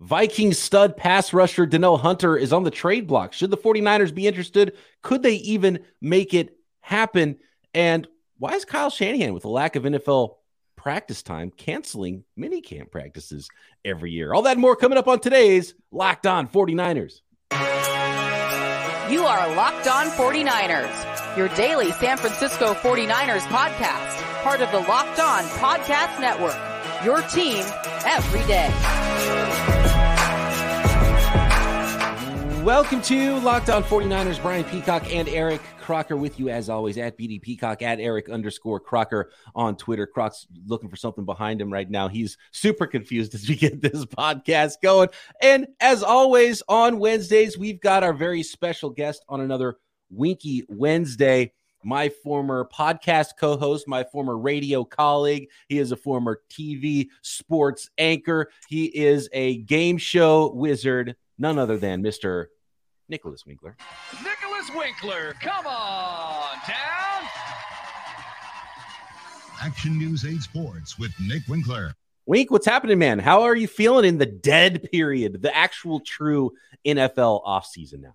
Viking stud pass rusher Danielle Hunter is on the trade block. Should the 49ers be interested? Could they even make it happen? And why is Kyle Shanahan, with a lack of NFL practice time, canceling mini camp practices every year? All that more coming up on today's Locked On 49ers. You are Locked On 49ers, your daily San Francisco 49ers podcast, part of the Locked On Podcast Network. Your team every day. Welcome to Locked On 49ers. Brian Peacock and Eric Crocker with you as always at BD Peacock at Eric underscore Crocker on Twitter. Croc's looking for something behind him right now. He's super confused as we get this podcast going. And as always, on Wednesdays, we've got our very special guest on another Winky Wednesday. My former podcast co host, my former radio colleague. He is a former TV sports anchor. He is a game show wizard none other than Mr. Nicholas Winkler. Nicholas Winkler, come on down. Action News 8 Sports with Nick Winkler. Wink, what's happening, man? How are you feeling in the dead period, the actual true NFL offseason now?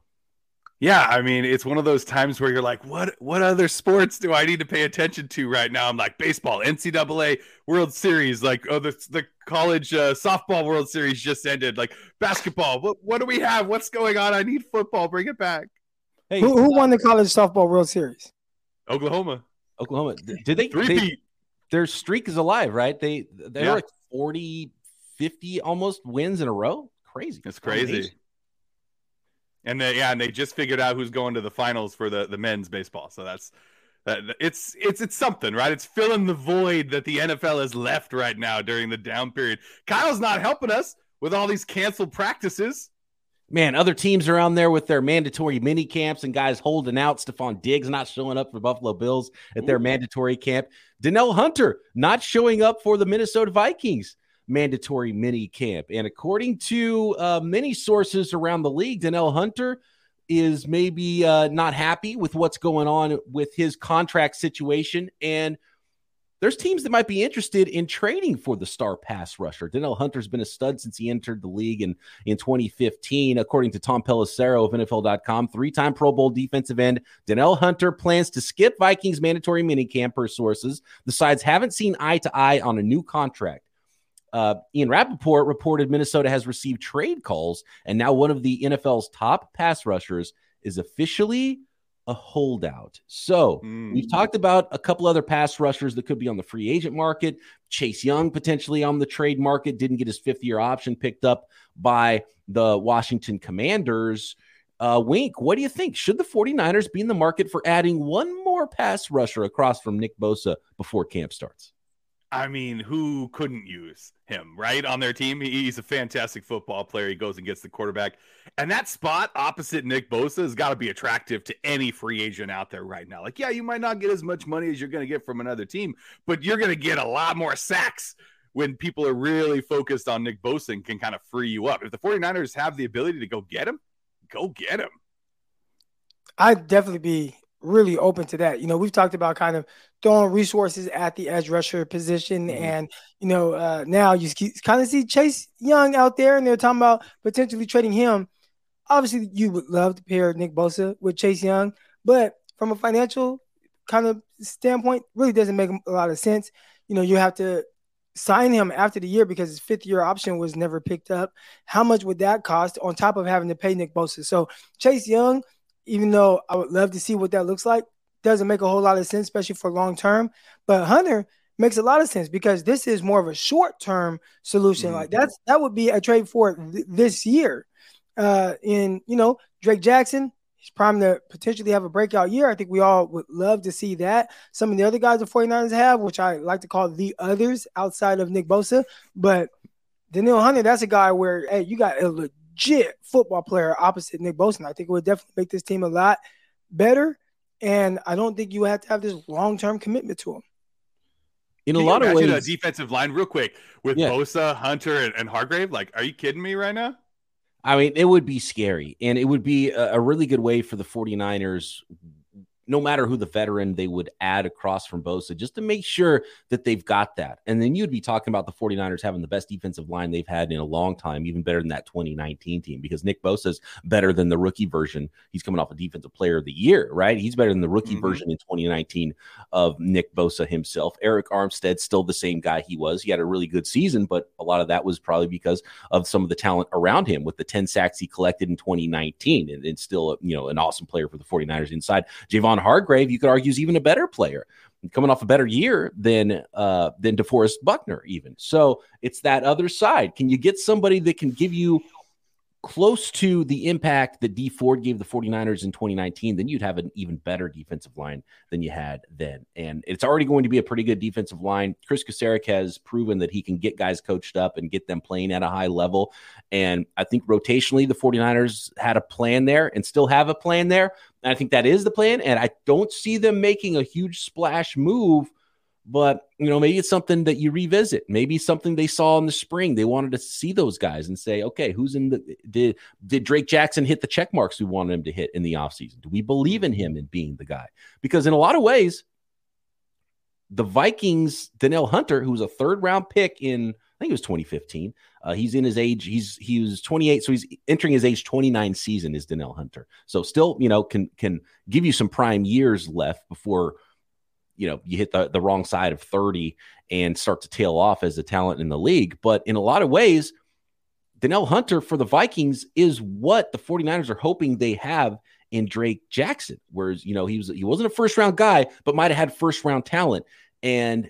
Yeah, I mean, it's one of those times where you're like, what what other sports do I need to pay attention to right now? I'm like baseball, NCAA World Series, like oh the the college uh, softball World Series just ended, like basketball. What what do we have? What's going on? I need football. Bring it back. Hey, who, who won the college softball World Series? Oklahoma. Oklahoma. Did they, they their streak is alive, right? They they're yeah. like 40 50 almost wins in a row. Crazy. It's crazy. Amazing. And they, yeah, and they just figured out who's going to the finals for the the men's baseball. So that's that. It's it's it's something, right? It's filling the void that the NFL has left right now during the down period. Kyle's not helping us with all these canceled practices. Man, other teams are on there with their mandatory mini camps and guys holding out. Stefon Diggs not showing up for Buffalo Bills at their Ooh. mandatory camp. Danielle Hunter not showing up for the Minnesota Vikings mandatory mini camp. And according to uh, many sources around the league, Danielle Hunter is maybe uh, not happy with what's going on with his contract situation. And there's teams that might be interested in trading for the star pass rusher. Danielle Hunter's been a stud since he entered the league in, in 2015. According to Tom Pelissero of NFL.com, three time Pro Bowl defensive end, Danielle Hunter plans to skip Vikings mandatory minicamp per sources. The sides haven't seen eye to eye on a new contract. Uh, Ian Rapoport reported Minnesota has received trade calls, and now one of the NFL's top pass rushers is officially a holdout. So mm. we've talked about a couple other pass rushers that could be on the free agent market. Chase Young potentially on the trade market, didn't get his fifth year option picked up by the Washington Commanders. Uh, Wink, what do you think? Should the 49ers be in the market for adding one more pass rusher across from Nick Bosa before camp starts? I mean, who couldn't use him, right? On their team. He's a fantastic football player. He goes and gets the quarterback. And that spot opposite Nick Bosa has got to be attractive to any free agent out there right now. Like, yeah, you might not get as much money as you're going to get from another team, but you're going to get a lot more sacks when people are really focused on Nick Bosa and can kind of free you up. If the 49ers have the ability to go get him, go get him. I'd definitely be really open to that. You know, we've talked about kind of throwing resources at the edge rusher position, mm-hmm. and you know, uh, now you kind of see Chase Young out there, and they're talking about potentially trading him. Obviously, you would love to pair Nick Bosa with Chase Young, but from a financial kind of standpoint, really doesn't make a lot of sense. You know, you have to sign him after the year because his fifth year option was never picked up. How much would that cost on top of having to pay Nick Bosa? So Chase Young even though I would love to see what that looks like, doesn't make a whole lot of sense, especially for long term. But Hunter makes a lot of sense because this is more of a short term solution. Mm-hmm. Like that's that would be a trade for th- this year. Uh, in you know Drake Jackson, he's primed to potentially have a breakout year. I think we all would love to see that. Some of the other guys the 49ers have, which I like to call the others outside of Nick Bosa, but Danielle Hunter, that's a guy where hey, you got a legit football player opposite Nick Bosa. I think it would definitely make this team a lot better. And I don't think you have to have this long term commitment to him. In a lot of ways, a defensive line, real quick, with yeah. Bosa, Hunter, and, and, Hargrave. Like, are you kidding me right now? I mean, it would be scary, and it would be a, a really good way for the 49ers no matter who the veteran they would add across from Bosa, just to make sure that they've got that. And then you'd be talking about the 49ers having the best defensive line they've had in a long time, even better than that 2019 team, because Nick Bosa's better than the rookie version. He's coming off a defensive player of the year, right? He's better than the rookie mm-hmm. version in 2019 of Nick Bosa himself. Arik Armstead, still the same guy he was. He had a really good season, but a lot of that was probably because of some of the talent around him with the 10 sacks he collected in 2019 and, and still, you know, an awesome player for the 49ers inside. Javon Javon Hargrave, you could argue, is even a better player, coming off a better year than uh, than DeForest Buckner, even. So it's that other side. Can you get somebody that can give you close to the impact that D Ford gave the 49ers in 2019, then you'd have an even better defensive line than you had then. And it's already going to be a pretty good defensive line. Chris Kocurek has proven that he can get guys coached up and get them playing at a high level. And I think rotationally, the 49ers had a plan there and still have a plan there. And I think that is the plan. And I don't see them making a huge splash move but you know maybe it's something that you revisit. Maybe something they saw in the spring they wanted to see those guys and say okay who's in the did did drake jackson hit the check marks we wanted him to hit in the offseason? Do we believe in him in being the guy? Because in a lot of ways the vikings danielle hunter who was a third round pick in i think it was 2015 uh, he's in his age he's he was 28 so he's entering his age 29 season is danielle hunter. So still you know can can give you some prime years left before you know you hit the, the wrong side of 30 and start to tail off as a talent in the league. But in a lot of ways Danielle Hunter for the Vikings is what the 49ers are hoping they have in Drake Jackson. Whereas you know he was he wasn't a first round guy but might have had first round talent. And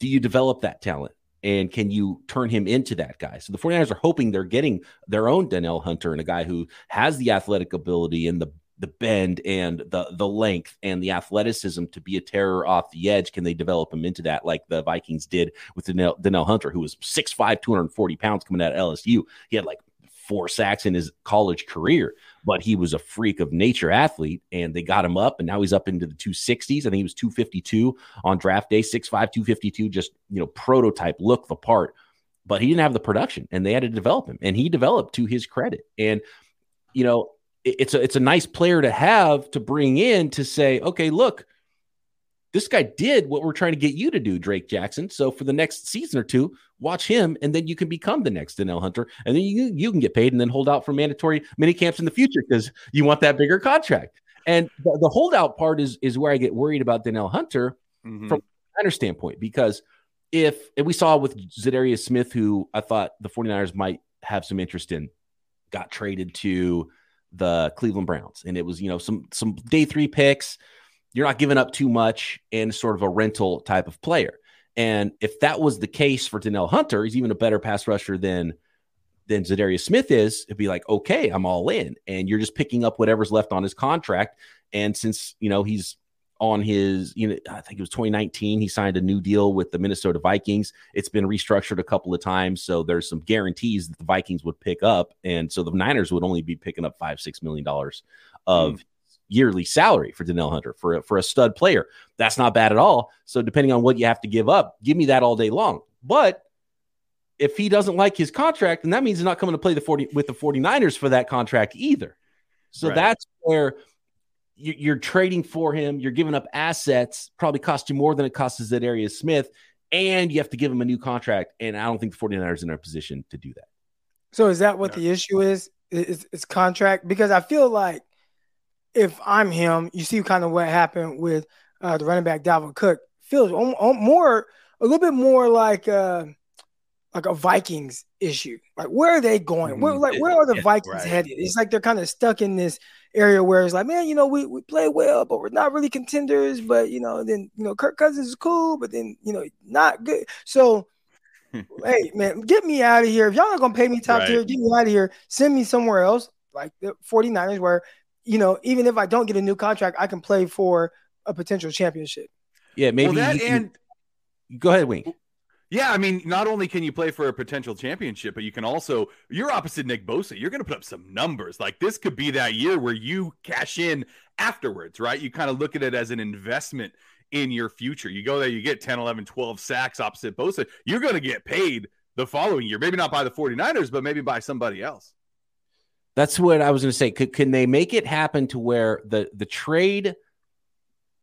do you develop that talent? And can you turn him into that guy? So the 49ers are hoping they're getting their own Danielle Hunter and a guy who has the athletic ability and the the bend and the the length and the athleticism to be a terror off the edge? Can they develop him into that like the Vikings did with Danielle Hunter, who was 6'5, 240 pounds coming out of LSU? He had like four sacks in his college career, but he was a freak of nature athlete, and they got him up, and now he's up into the 260s. I think he was 252 on draft day, 6'5, 252, just you know, prototype, look the part. But he didn't have the production, and they had to develop him, and he developed to his credit. And you know, it's a it's a nice player to have to bring in to say, okay, look, this guy did what we're trying to get you to do, Drake Jackson. So for the next season or two, watch him, and then you can become the next Danielle Hunter, and then you you can get paid and then hold out for mandatory mini camps in the future because you want that bigger contract. And the, the, holdout part is is where I get worried about Danielle Hunter mm-hmm. from a standpoint because if and we saw with Za'Darius Smith, who I thought the 49ers might have some interest in, got traded to the Cleveland Browns, and it was you know some some day three picks. You're not giving up too much and sort of a rental type of player. And if that was the case for Danielle Hunter, he's even a better pass rusher than than Za'Darius Smith is. It'd be like, okay, I'm all in, and you're just picking up whatever's left on his contract. And since you know he's on his, you know, I think it was 2019. He signed a new deal with the Minnesota Vikings. It's been restructured a couple of times, so there's some guarantees that the Vikings would pick up, and so the Niners would only be picking up five, six million dollars of mm. yearly salary for Danielle Hunter for a, for a stud player. That's not bad at all. So depending on what you have to give up, give me that all day long. But if he doesn't like his contract, then that means he's not coming to play the 40 with the 49ers for that contract either. So right. that's where you're trading for him. You're giving up assets, probably cost you more than it costs Za'Darius Smith, and you have to give him a new contract. And I don't think the 49ers are in a position to do that. So is that what the issue is? Is, is contract? Because I feel like if I'm him, you see kind of what happened with uh, the running back Dalvin Cook. Feels more a little bit more like uh, like a Vikings issue. Like where are they going? Where like where are the yeah, Vikings right. headed? It's like they're kind of stuck in this area where it's like, man, you know, we, we play well, but we're not really contenders. But you know, then you know, Kirk Cousins is cool, but then you know, not good. So hey man, get me out of here. If y'all not gonna pay me top right. tier, get me out of here. Send me somewhere else, like the 49ers, where you know, even if I don't get a new contract, I can play for a potential championship. Yeah, maybe well, that and go ahead, Wink. Yeah, I mean, not only can you play for a potential championship, but you can also you're opposite Nick Bosa. You're going to put up some numbers. Like this could be that year where you cash in afterwards, right? You kind of look at it as an investment in your future. You go there, you get 10, 11, 12 sacks opposite Bosa. You're going to get paid the following year. Maybe not by the 49ers, but maybe by somebody else. That's what I was going to say. Could, can they make it happen to where the the trade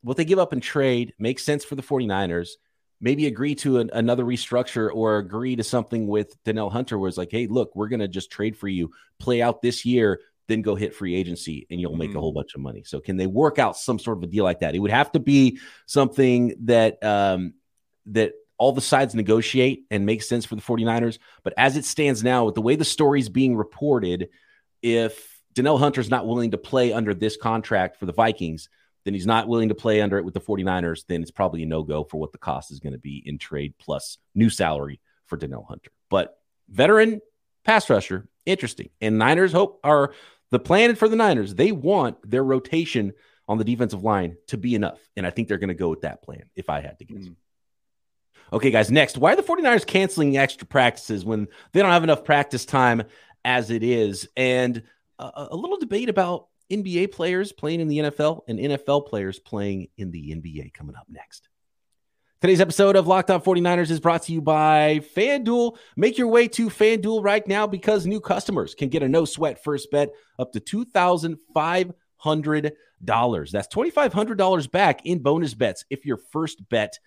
what they give up in trade makes sense for the 49ers. Maybe agree to an, another restructure or agree to something with Danielle Hunter where it's like, hey, look, we're going to just trade for you, play out this year, then go hit free agency and you'll make mm-hmm. a whole bunch of money. So can they work out some sort of a deal like that? It would have to be something that um, that all the sides negotiate and makes sense for the 49ers. But as it stands now, with the way the story's being reported, if Danielle Hunter's not willing to play under this contract for the Vikings, then he's not willing to play under it with the 49ers, then it's probably a no go for what the cost is going to be in trade plus new salary for Danielle Hunter. But veteran pass rusher, interesting. And Niners hope are the plan for the Niners. They want their rotation on the defensive line to be enough. And I think they're going to go with that plan if I had to guess. Mm. Okay, guys, next. Why are the 49ers canceling extra practices when they don't have enough practice time as it is? And a, a little debate about NBA players playing in the NFL and NFL players playing in the NBA coming up next. Today's episode of Locked On 49ers is brought to you by FanDuel. Make your way to FanDuel right now because new customers can get a no sweat first bet up to $2,500. That's $2,500 back in bonus bets if your first bet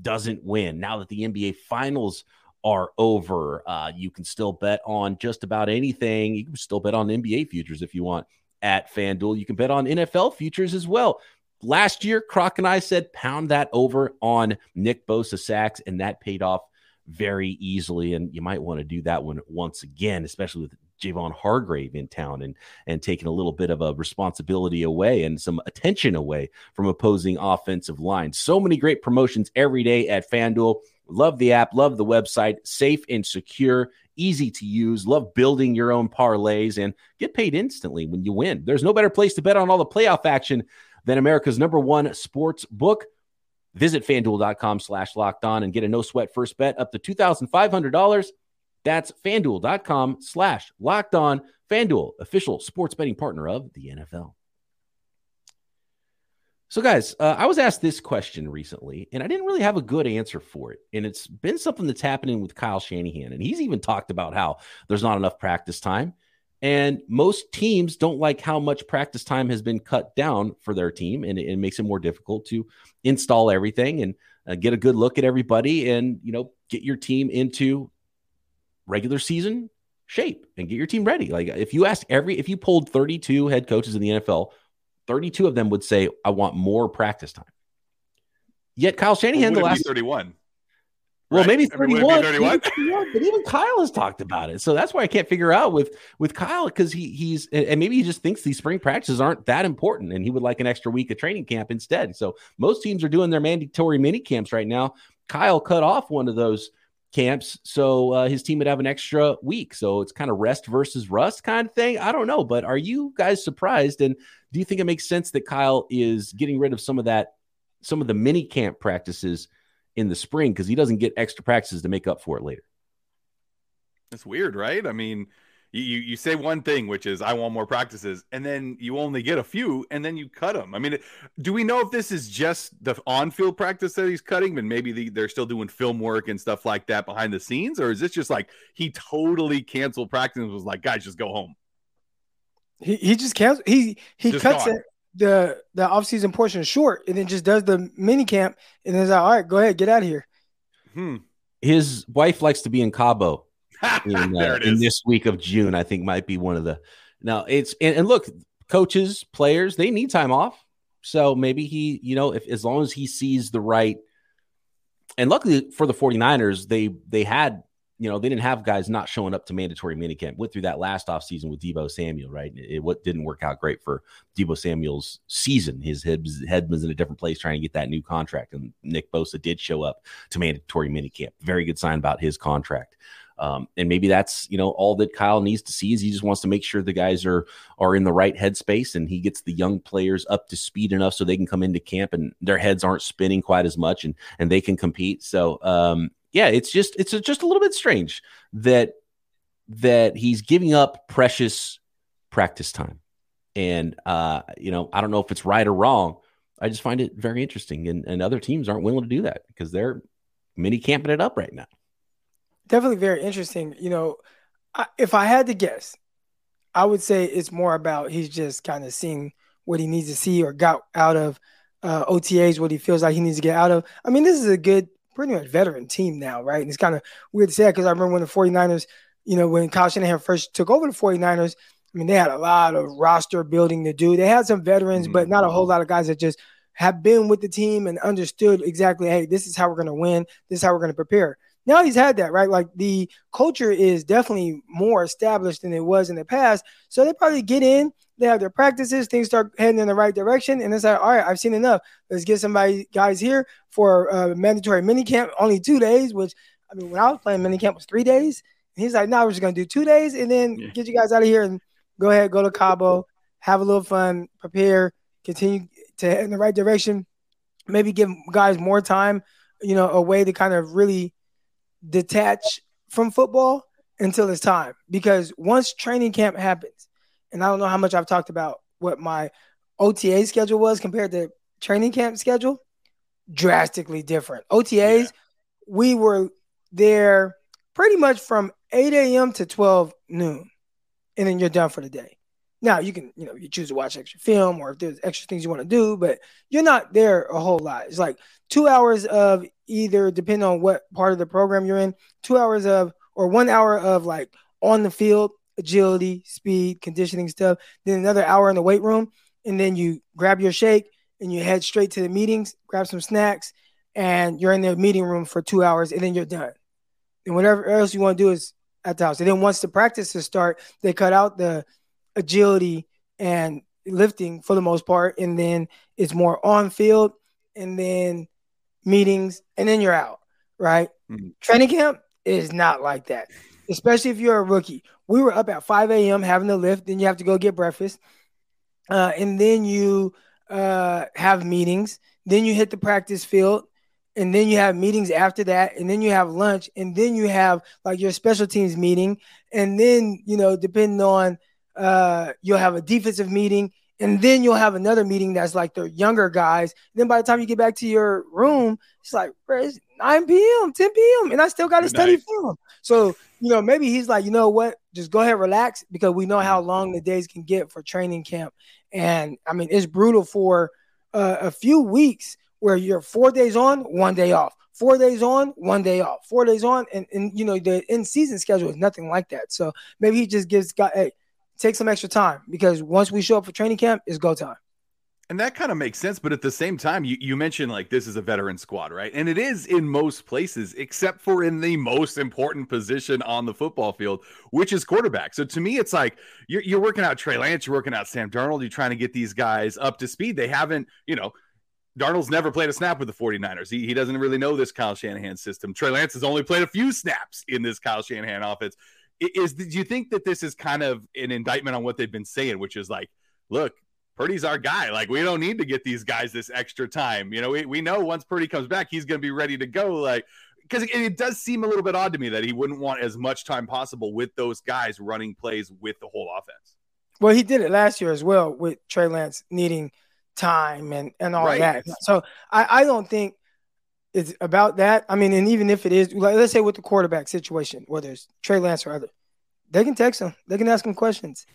doesn't win. Now that the NBA Finals are over, uh, you can still bet on just about anything. You can still bet on NBA futures if you want at FanDuel. You can bet on NFL futures as well. Last year, Croc and I said pound that over on Nick Bosa sacks, and that paid off very easily. And you might want to do that one once again, especially with Javon Hargrave in town and and taking a little bit of a responsibility away and some attention away from opposing offensive lines. So many great promotions every day at FanDuel. Love the app, love the website, safe and secure easy to use. Love building your own parlays and get paid instantly when you win. There's no better place to bet on all the playoff action than America's number one sports book. Visit fanduel.com slash locked on and get a no sweat first bet up to $2,500. That's fanduel.com slash locked on. Fanduel, official sports betting partner of the NFL. So, guys, uh, I was asked this question recently, and I didn't really have a good answer for it. And it's been something that's happening with Kyle Shanahan. And he's even talked about how there's not enough practice time. And most teams don't like how much practice time has been cut down for their team. And it, it makes it more difficult to install everything and uh, get a good look at everybody and, you know, get your team into regular season shape and get your team ready. Like if you ask every, if you pulled 32 head coaches in the NFL, 32 of them would say, I want more practice time. Yet Kyle Shanahan, the last 31. Well, right? maybe 31, 31? 31, but even Kyle has talked about it. So that's why I can't figure out with with Kyle because he he's and maybe he just thinks these spring practices aren't that important and he would like an extra week of training camp instead. So most teams are doing their mandatory mini camps right now. Kyle cut off one of those camps, so uh, his team would have an extra week. So it's kind of rest versus rust kind of thing. I don't know, but are you guys surprised? And do you think it makes sense that Kyle is getting rid of some of that, some of the mini camp practices in the spring because he doesn't get extra practices to make up for it later? It's weird, right? I mean, you you say one thing which is i want more practices and then you only get a few and then you cut them i mean do we know if this is just the on-field practice that he's cutting and maybe the, they're still doing film work and stuff like that behind the scenes or is this just like he totally canceled practice and was like guys just go home he, he just canceled he he just cuts gone. it the the off-season portion short and then just does the mini camp and then is like all right go ahead get out of here hmm. his wife likes to be in cabo in, uh, in this week of June. I think might be one of the. Now it's and, and look, coaches, players, they need time off. So maybe he, you know, if as long as he sees the right and luckily for the 49ers, they they had, you know, they didn't have guys not showing up to mandatory minicamp. Went through that last offseason with Deebo Samuel, right? It, what didn't work out great for Deebo Samuel's season. His head, head was in a different place trying to get that new contract. And Nick Bosa did show up to mandatory minicamp. Very good sign about his contract. Um, and maybe that's you know all that Kyle needs to see is he just wants to make sure the guys are are in the right headspace and he gets the young players up to speed enough so they can come into camp and their heads aren't spinning quite as much and and they can compete. So um, yeah, it's just it's just a little bit strange that that he's giving up precious practice time. And uh, you know, I don't know if it's right or wrong. I just find it very interesting, and, and other teams aren't willing to do that because they're mini camping it up right now definitely very interesting. You know, I, if I had to guess, I would say it's more about he's just kind of seeing what he needs to see or got out of uh, OTAs what he feels like he needs to get out of. I mean, this is a good, pretty much veteran team now, right? And it's kind of weird to say because I remember when the 49ers, you know, when Kyle Shanahan first took over the 49ers, I mean, they had a lot of roster building to do. They had some veterans, mm-hmm. but not a whole lot of guys that just have been with the team and understood exactly, hey, this is how we're going to win. This is how we're going to prepare. Now he's had that, right? Like the culture is definitely more established than it was in the past. So they probably get in, they have their practices, things start heading in the right direction, and it's like, all right, I've seen enough. Let's get somebody guys here for a mandatory mini camp, only two days. Which I mean, when I was playing mini camp was three days. And he's like, no, we're just gonna do two days, and then yeah. get you guys out of here and go ahead, go to Cabo, have a little fun, prepare, continue to head in the right direction. Maybe give guys more time, you know, a way to kind of really detach from football until it's time. Because once training camp happens, and I don't know how much I've talked about what my OTA schedule was compared to training camp schedule, drastically different. OTAs, yeah. we were there pretty much from 8 a.m. to 12 noon, and then you're done for the day. Now you can, you know, you choose to watch extra film or if there's extra things you want to do, but you're not there a whole lot. It's like two hours of either, depending on what part of the program you're in, two hours of or one hour of like on the field agility, speed, conditioning stuff. Then another hour in the weight room, and then you grab your shake and you head straight to the meetings, grab some snacks, and you're in the meeting room for two hours, and then you're done. And whatever else you want to do is at the house. And then once the practices start, they cut out the agility and lifting for the most part, and then it's more on field, and then meetings, and then you're out. Right? Mm-hmm. Training camp is not like that, especially if you're a rookie. We were up at 5 a.m. having to lift, then you have to go get breakfast, uh, and then you uh, have meetings, then you hit the practice field, and then you have meetings after that and then you have lunch and then you have like your special teams meeting and then you know depending on uh, you'll have a defensive meeting, and then you'll have another meeting that's like the younger guys. And then by the time you get back to your room, it's like, bro, it's 9 p.m., 10 p.m., and I still got to study film. So, you know, maybe he's like, you know what, just go ahead, relax, because we know how long the days can get for training camp. And I mean, it's brutal for uh, a few weeks where you're four days on, one day off four days on, one day off, four days on, and, and you know the in season schedule is nothing like that. So maybe he just gives guy, hey, take some extra time because once we show up for training camp, it's go time. And that kind of makes sense, but at the same time, you, you mentioned like this is a veteran squad, right? And it is in most places, except for in the most important position on the football field, which is quarterback. So to me, it's like you're, you're working out Trey Lance, you're working out Sam Darnold, you're trying to get these guys up to speed. They haven't, you know, Darnold's never played a snap with the 49ers. He, he doesn't really know this Kyle Shanahan system. Trey Lance has only played a few snaps in this Kyle Shanahan offense is do you think that this is kind of an indictment on what they've been saying, which is like, look, Purdy's our guy. Like, we don't need to get these guys this extra time. You know, we, we know once Purdy comes back, he's going to be ready to go. Like, because it, it, does seem a little bit odd to me that he wouldn't want as much time possible with those guys running plays with the whole offense. Well, he did it last year as well with Trey Lance needing time and, and all right. that. So I, I don't think it's about that. I mean, and even if it is, like, let's say with the quarterback situation, whether it's Trey Lance or other, they can text him. They can ask him questions.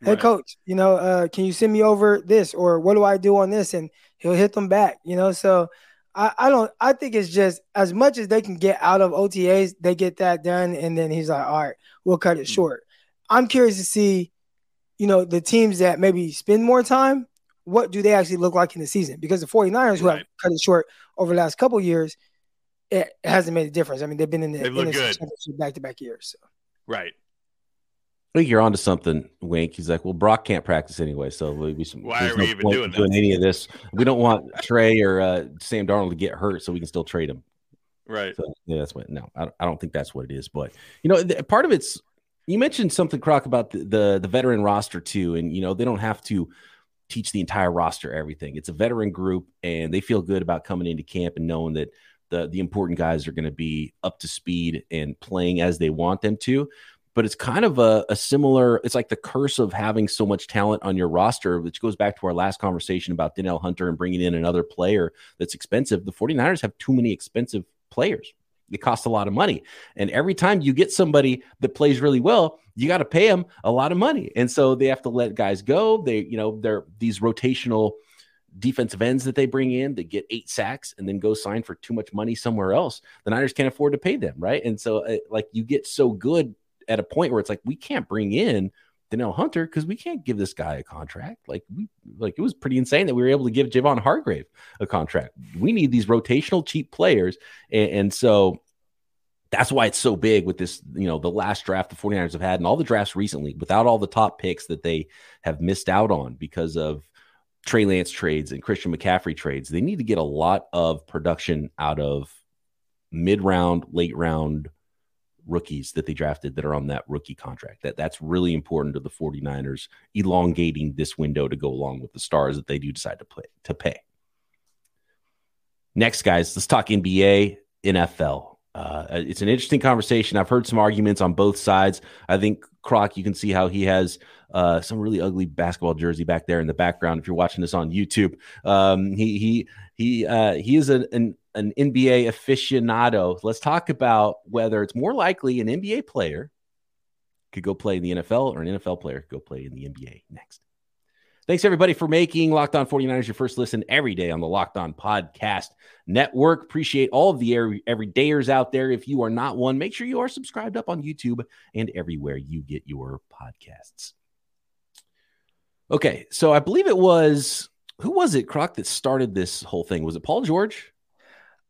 Right. Hey, coach, you know, uh, can you send me over this or what do I do on this? And he'll hit them back. You know, so I, I don't. I think it's just as much as they can get out of OTAs, they get that done, and then he's like, all right, we'll cut it mm-hmm. short. I'm curious to see, you know, the teams that maybe spend more time what do they actually look like in the season? Because the 49ers, who have cut it short over the last couple years, it hasn't made a difference. I mean, they've been in the, in back to back years. So. Right. I think you're onto something, Wink. He's like, well, Brock can't practice anyway, so be some, why are we no even doing, doing any of this? We don't want Trey or uh, Sam Darnold to get hurt, so we can still trade him. Right. So, yeah, that's what. No, I, I don't think that's what it is. But you know, the, part of it's you mentioned something, Croc, about the, the the veteran roster too, and you know they don't have to teach the entire roster everything. It's a veteran group, and they feel good about coming into camp and knowing that the the important guys are going to be up to speed and playing as they want them to. But it's kind of a, a similar. It's like the curse of having so much talent on your roster, which goes back to our last conversation about Danielle Hunter and bringing in another player that's expensive. The 49ers have too many expensive players. It costs a lot of money. And every time you get somebody that plays really well, you got to pay them a lot of money. And so they have to let guys go. They, you know, they're these rotational defensive ends that they bring in that get eight sacks and then go sign for too much money somewhere else. The Niners can't afford to pay them, right? And so, uh, like, you get so good at a point where it's like we can't bring in Danielle Hunter because we can't give this guy a contract. Like, we like it was pretty insane that we were able to give Javon Hargrave a contract. We need these rotational cheap players, and, and so that's why it's so big with this, you know, the last draft the 49ers have had and all the drafts recently without all the top picks that they have missed out on because of Trey Lance trades and Christian McCaffrey trades. They need to get a lot of production out of mid round, late round rookies that they drafted that are on that rookie contract. That that's really important to the 49ers elongating this window to go along with the stars that they do decide to play to pay. Next guys, let's talk NBA, NFL uh, it's an interesting conversation. I've heard some arguments on both sides. I think Croc, you can see how he has uh, some really ugly basketball jersey back there in the background. If you're watching this on YouTube, um, he he he uh, he is an, an an NBA aficionado. Let's talk about whether it's more likely an NBA player could go play in the NFL or an NFL player could go play in the NBA next. Thanks everybody for making Locked On 49ers your first listen every day on the Locked On Podcast Network. Appreciate all of the every, everydayers out there. If you are not one, make sure you are subscribed up on YouTube and everywhere you get your podcasts. Okay, so I believe it was who was it, Croc, that started this whole thing? Was it Paul George?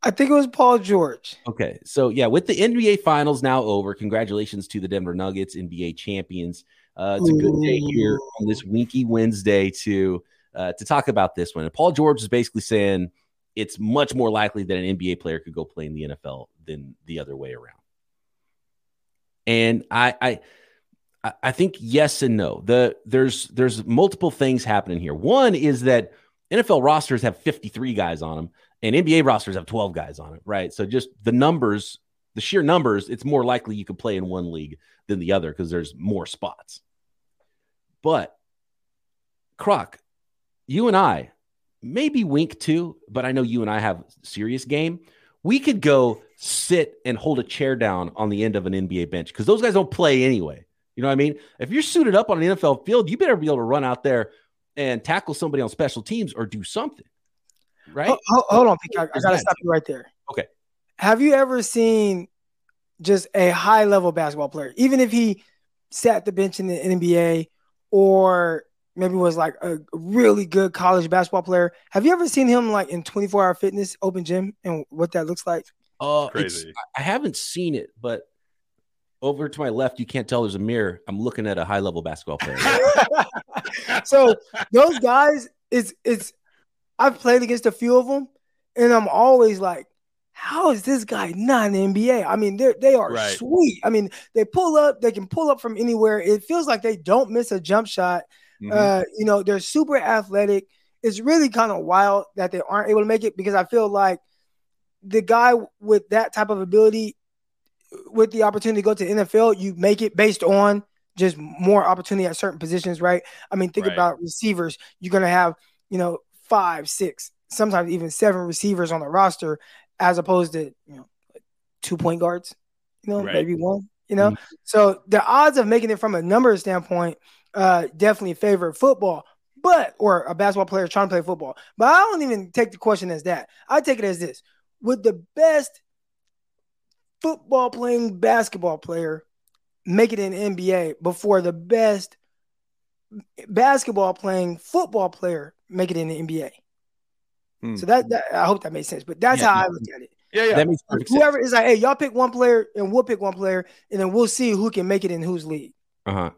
I think it was Paul George. Okay, so yeah, with the NBA Finals now over, congratulations to the Denver Nuggets, NBA champions. Uh, it's a good day here on this Winky Wednesday to uh, to talk about this one. And Paul George is basically saying it's much more likely that an NBA player could go play in the NFL than the other way around. And I, I, I think yes and no. The there's there's multiple things happening here. One is that NFL rosters have 53 guys on them, and NBA rosters have 12 guys on it, right? So just the numbers, the sheer numbers, it's more likely you could play in one league than the other because there's more spots. But Croc, you and I, maybe Wink too, but I know you and I have serious game. We could go sit and hold a chair down on the end of an NBA bench because those guys don't play anyway. You know what I mean? If you're suited up on an NFL field, you better be able to run out there and tackle somebody on special teams or do something. Right? Hold, hold on, I, I got to stop you right there. Okay. Have you ever seen just a high level basketball player, even if he sat the bench in the NBA or maybe was like a really good college basketball player. Have you ever seen him like in 24 hour fitness open gym and what that looks like? Uh, Crazy. I haven't seen it, but over to my left, you can't tell there's a mirror. I'm looking at a high level basketball player. so those guys, it's it's. I've played against a few of them, and I'm always like, how is this guy not an NBA? I mean, they they are right. sweet. I mean, they pull up, they can pull up from anywhere. It feels like they don't miss a jump shot. Mm-hmm. Uh, you know, they're super athletic. It's really kind of wild that they aren't able to make it because I feel like the guy with that type of ability, with the opportunity to go to NFL, you make it based on just more opportunity at certain positions, right? I mean, think right. about receivers. You're gonna have, you know, five, six, sometimes even seven receivers on the roster as opposed to you know two point guards, you know, right. maybe one, you know. Mm-hmm. So the odds of making it from a number standpoint uh, definitely favor football, but or a basketball player trying to play football. But I don't even take the question as that. I take it as this: Would the best football playing basketball player make it in NBA before the best basketball playing football player make it in the NBA? Mm. So that, that, I hope that makes sense. But that's yeah, how yeah. I look at it. Yeah, yeah. That makes Whoever sense. is like, hey, y'all pick one player and we'll pick one player, and then we'll see who can make it in whose league. Uh huh.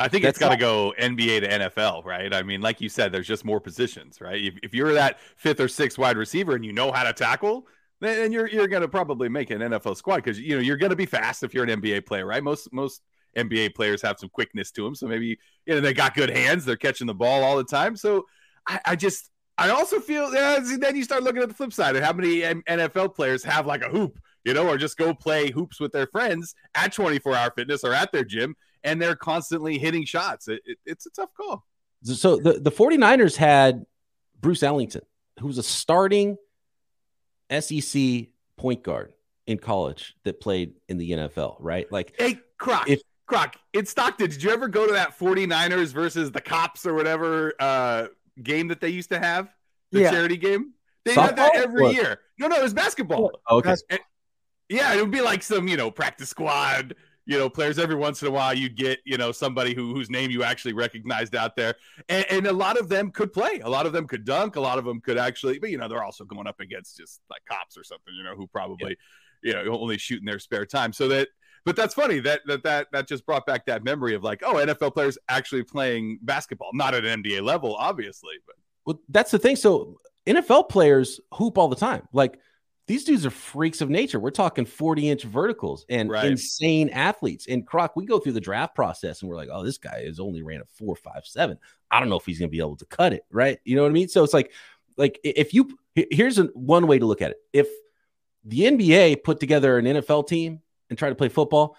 I think That's it's got to go NBA to NFL, right? I mean, like you said, there's just more positions, right? If, if you're that fifth or sixth wide receiver and you know how to tackle, then you're you're going to probably make an NFL squad because you know you're going to be fast if you're an NBA player, right? Most most NBA players have some quickness to them, so maybe you know they got good hands, they're catching the ball all the time. So I, I just I also feel yeah, then you start looking at the flip side of how many NFL players have like a hoop, you know, or just go play hoops with their friends at 24 hour fitness or at their gym and they're constantly hitting shots. It, it, it's a tough call. So the, the 49ers had Bruce Ellington, who was a starting SEC point guard in college that played in the NFL, right? Like, hey, Croc, if Croc, in Stockton, did you ever go to that 49ers versus the cops or whatever uh, game that they used to have, the Yeah. charity game. They had that every What? year. No, no, it was basketball. Oh, okay. That's- Yeah, it would be like some, you know, practice squad, you know, players every once in a while you'd get, you know, somebody who whose name you actually recognized out there. And, and a lot of them could play. A lot of them could dunk. A lot of them could actually, but you know, they're also going up against just like cops or something, you know, who probably, you know, only shoot in their spare time. So that but that's funny that that that that just brought back that memory of like, oh, NFL players actually playing basketball, not at an NBA level, obviously, but Well, that's the thing. So NFL players hoop all the time. Like these dudes are freaks of nature. We're talking 40 inch verticals and Right. insane athletes. And Croc, we go through the draft process and we're like, oh, this guy has only ran a four, five, seven. I don't know if he's gonna be able to cut it, right? You know what I mean? So it's like, like if you here's a, one way to look at it. If the NBA put together an NFL team and try to play football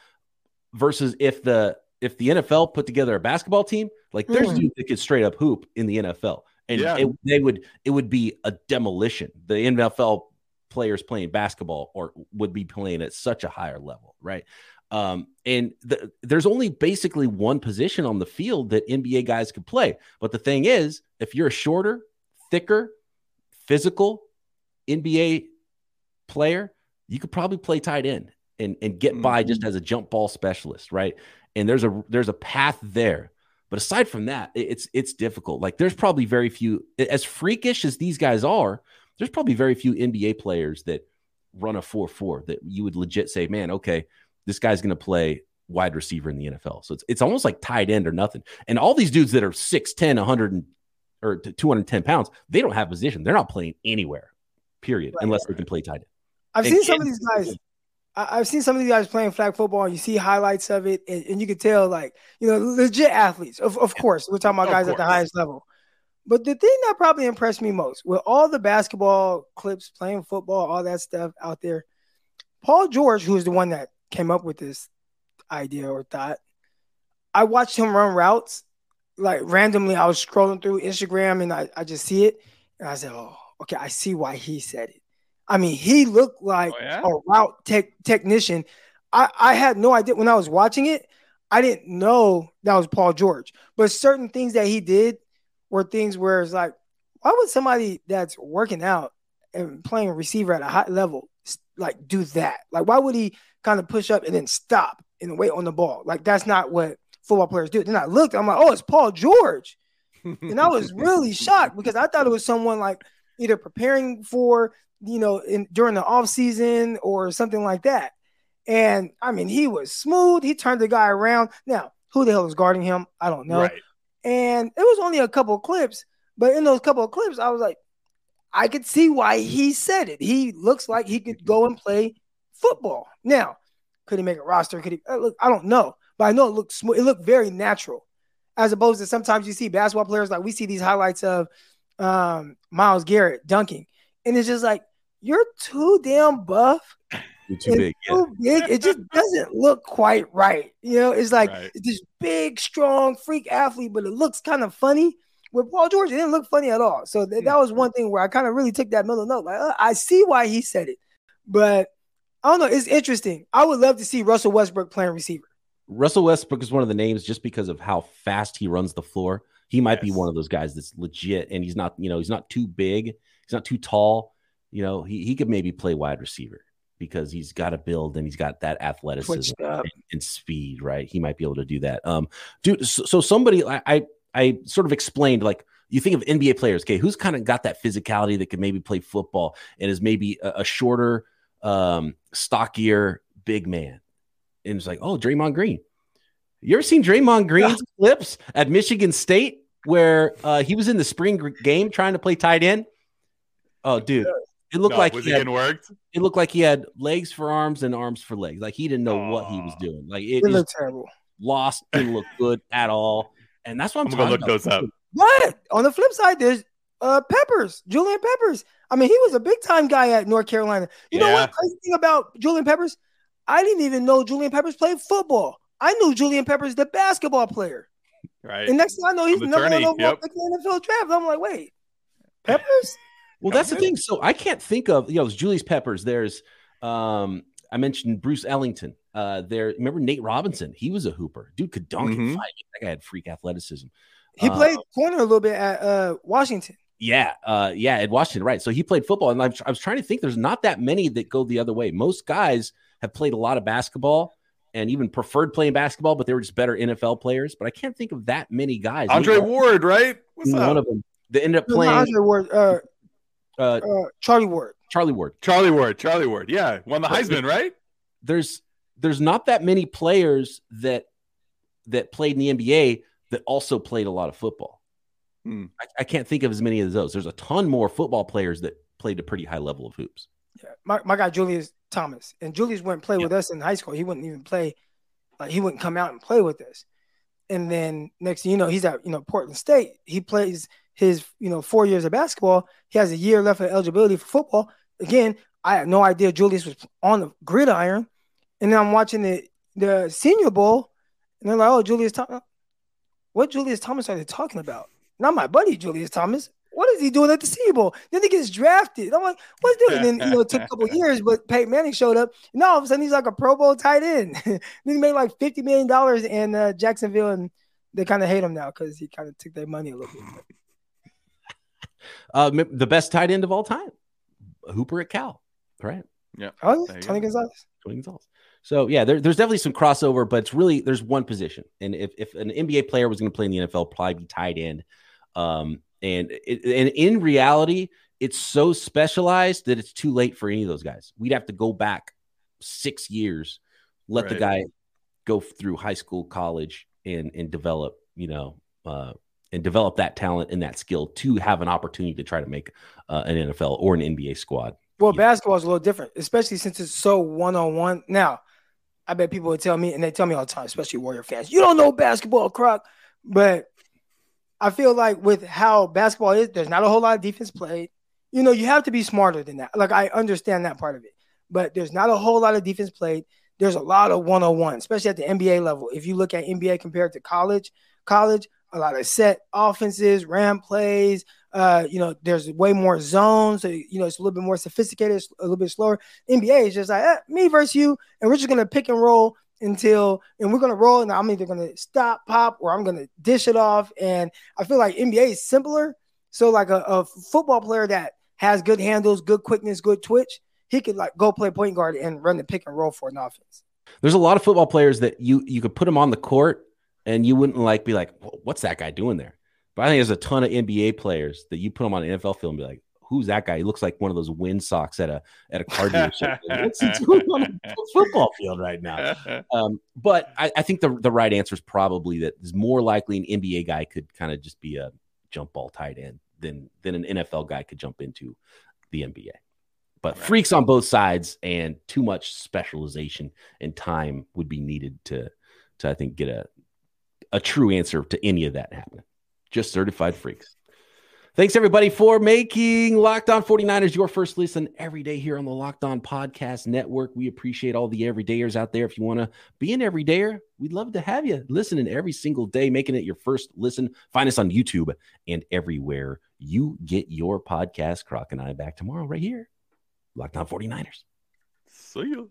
versus if the if the NFL put together a basketball team, like there's Mm. dudes that could straight up hoop in the NFL, and Yeah. it, they would it would be a demolition. The NFL players playing basketball or would be playing at such a higher level, right? Um, and the, there's only basically one position on the field that NBA guys could play. But the thing is, if you're a shorter, thicker, physical NBA player, you could probably play tight end and, and get by just mm-hmm. as a jump ball specialist, right? And there's a there's a path there. But aside from that, it's it's difficult. Like there's probably very few as freakish as these guys are, there's probably very few NBA players that run a 4-4 that you would legit say, man, okay, this guy's gonna play wide receiver in the NFL. So it's it's almost like tight end or nothing. And all these dudes that are 6'10, 100 and, or 210 pounds, they don't have position. They're not playing anywhere, period, Right, unless they can play tight end. I've And seen some of these guys. I- I've seen some of these guys playing flag football, and you see highlights of it, and, and you can tell, like, you know, legit athletes. Of, of course, we're talking about Of guys at the highest level. But the thing that probably impressed me most with all the basketball clips, playing football, all that stuff out there, Paul George, who is the one that came up with this idea or thought, I watched him run routes. Like randomly, I was scrolling through Instagram and I, I just see it. And I said, Oh, okay, I see why he said it. I mean, he looked like Oh, yeah? a route tech technician. I, I had no idea when I was watching it. I didn't know that was Paul George, but certain things that he did were things where it's like, why would somebody that's working out and playing receiver at a high level like do that? Like, why would he kind of push up and then stop and wait on the ball? Like, that's not what football players do. Then I looked, I'm like, oh, it's Paul George. And I was really shocked because I thought it was someone like either preparing for, you know, in during the off season or something like that. And I mean, he was smooth. He turned the guy around. Now, who the hell was guarding him? I don't know. right. And it was only a couple of clips, but in those couple of clips, I was like, I could see why he said it. He looks like he could go and play football. Now, could he make a roster? Could he? uh, Look, I don't know, but I know it looked smooth. It looked very natural, as opposed to sometimes you see basketball players like we see these highlights of um, Myles Garrett dunking, and it's just like you're too damn buff You're too it's big. Yeah. big. It just doesn't look quite right. You know, it's like Right. it's this big, strong freak athlete, but it looks kind of funny. With Paul George, it didn't look funny at all. So th- that was one thing where I kind of really took that middle note. Like, uh, I see why he said it, but I don't know. It's interesting. I would love to see Russell Westbrook playing receiver. Russell Westbrook is one of the names just because of how fast he runs the floor. He might be one of those guys that's legit, and he's not, you know, he's not too big, he's not too tall. You know, he, he could maybe play wide receiver because he's got a build and he's got that athleticism and, and speed, right? He might be able to do that. Um, dude, so, so somebody I, I I sort of explained like you think of NBA players, okay, who's kind of got that physicality that could maybe play football and is maybe a, a shorter, um, stockier big man. And it's like, oh, Draymond Green. You ever seen Draymond Green's clips at Michigan State where uh, he was in the spring game trying to play tight end? Oh, dude, it looked No, like was he he had, getting worked? it looked like he had legs for arms and arms for legs. Like he didn't know what he was doing. Like it, It looked terrible. lost, didn't look good at all. And that's what I'm, I'm gonna look about. those up. What? On the flip side, there's uh Peppers, Julius Peppers. I mean, he was a big time guy at North Carolina. You know Yeah. what? Crazy thing about Julius Peppers, I didn't even know Julius Peppers played football. I knew Julius Peppers, the basketball player. Right. And next thing I know, he's the the number one tourney, overall yep. in the NFL draft. I'm like, wait, Peppers? Well, that's the thing. So I can't think of you know, there's Julius Peppers. There's um, I mentioned Bruce Ellington. Uh, there, remember Nate Robinson? He was a hooper. Dude could dunk Mhm. fight. That guy had freak athleticism. He Uh, played corner a little bit at uh, Washington. Yeah, uh, yeah, at Washington, right? So he played football, and I was, I was trying to think. There's not that many that go the other way. Most guys have played a lot of basketball and even preferred playing basketball, but they were just better NFL players. But I can't think of that many guys. Andre Ward, right? What's one up? of them that ended up playing Andre Ward, uh, uh, uh, Charlie Ward. Charlie Ward. Charlie Ward. Charlie Ward. Yeah, won the Heisman, right? There's there's not that many players that that played in the NBA that also played a lot of football. Hmm. I, I can't think of as many of those. There's a ton more football players that played a pretty high level of hoops. Yeah, my, my guy Julius Thomas, and Julius wouldn't play Yeah. with us in high school. He wouldn't even play, like he wouldn't come out and play with us. And then next thing you know, he's at you know Portland State. He plays his you know four years of basketball. He has a year left of eligibility for football. Again, I had no idea Julius was on the gridiron. And then I'm watching the the Senior Bowl, and they're like, "Oh, Julius Thomas, what Julius Thomas are they talking about? Not my buddy Julius Thomas. What is he doing at the Senior Bowl? Then he gets drafted. I'm like, what's doing? And then you know, it took a couple years, but Peyton Manning showed up. And all of a sudden, he's like a Pro Bowl tight end. then he made like fifty million dollars in uh, Jacksonville, and they kind of hate him now because he kind of took their money a little bit. Uh, the best tight end of all time, Hooper at Cal, right? Oh, yeah, you Tony. Gonzalez. Tony Gonzalez. So yeah, there, there's definitely some crossover, but it's really there's one position, and if, if an NBA player was going to play in the NFL, probably be tight end. Um, and it, and in reality, it's so specialized that it's too late for any of those guys. We'd have to go back six years, let the guy go through high school, college, and and develop, you know, uh, and develop that talent and that skill to have an opportunity to try to make uh, an NFL or an NBA squad. Well, basketball is a little different, especially since it's so one on one. Now, I bet people would tell me, and they tell me all the time, especially Warrior fans, you don't know basketball, croc. But I feel like with how basketball is, there's not a whole lot of defense played. You know, you have to be smarter than that. Like I understand that part of it, but there's not a whole lot of defense played. There's a lot of one on one, especially at the NBA level. If you look at NBA compared to college, college, a lot of set offenses, ram plays. Uh, you know, there's way more zones. So, you know, it's a little bit more sophisticated, a little bit slower. NBA is just like eh, me versus you, and we're just gonna pick and roll until, and we're gonna roll, and I'm either gonna stop, pop, or I'm gonna dish it off. And I feel like NBA is simpler. So, like a, a football player that has good handles, good quickness, good twitch, he could like go play point guard and run the pick and roll for an offense. There's a lot of football players that you you could put them on the court and you wouldn't like be like, what's that guy doing there? But I think there's a ton of NBA players that you put them on an NFL field and be like, who's that guy? He looks like one of those wind socks at a at a car dealership. What's he doing on a football field right now? Um, but I, I think the the right answer is probably that is more likely an NBA guy could kind of just be a jump ball tight end than than an NFL guy could jump into the NBA. But Right. freaks on both sides and too much specialization and time would be needed to to I think get a a true answer to any of that happening. Just certified freaks. Thanks everybody for making Locked On 49ers your first listen every day here on the Locked On Podcast Network. We appreciate all the everydayers out there. If you want to be an everydayer, we'd love to have you listening every single day, making it your first listen. Find us on YouTube and everywhere you get your podcast. Croc and I back tomorrow right here. Locked On 49ers. See you.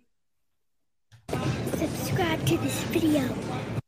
Subscribe to this video.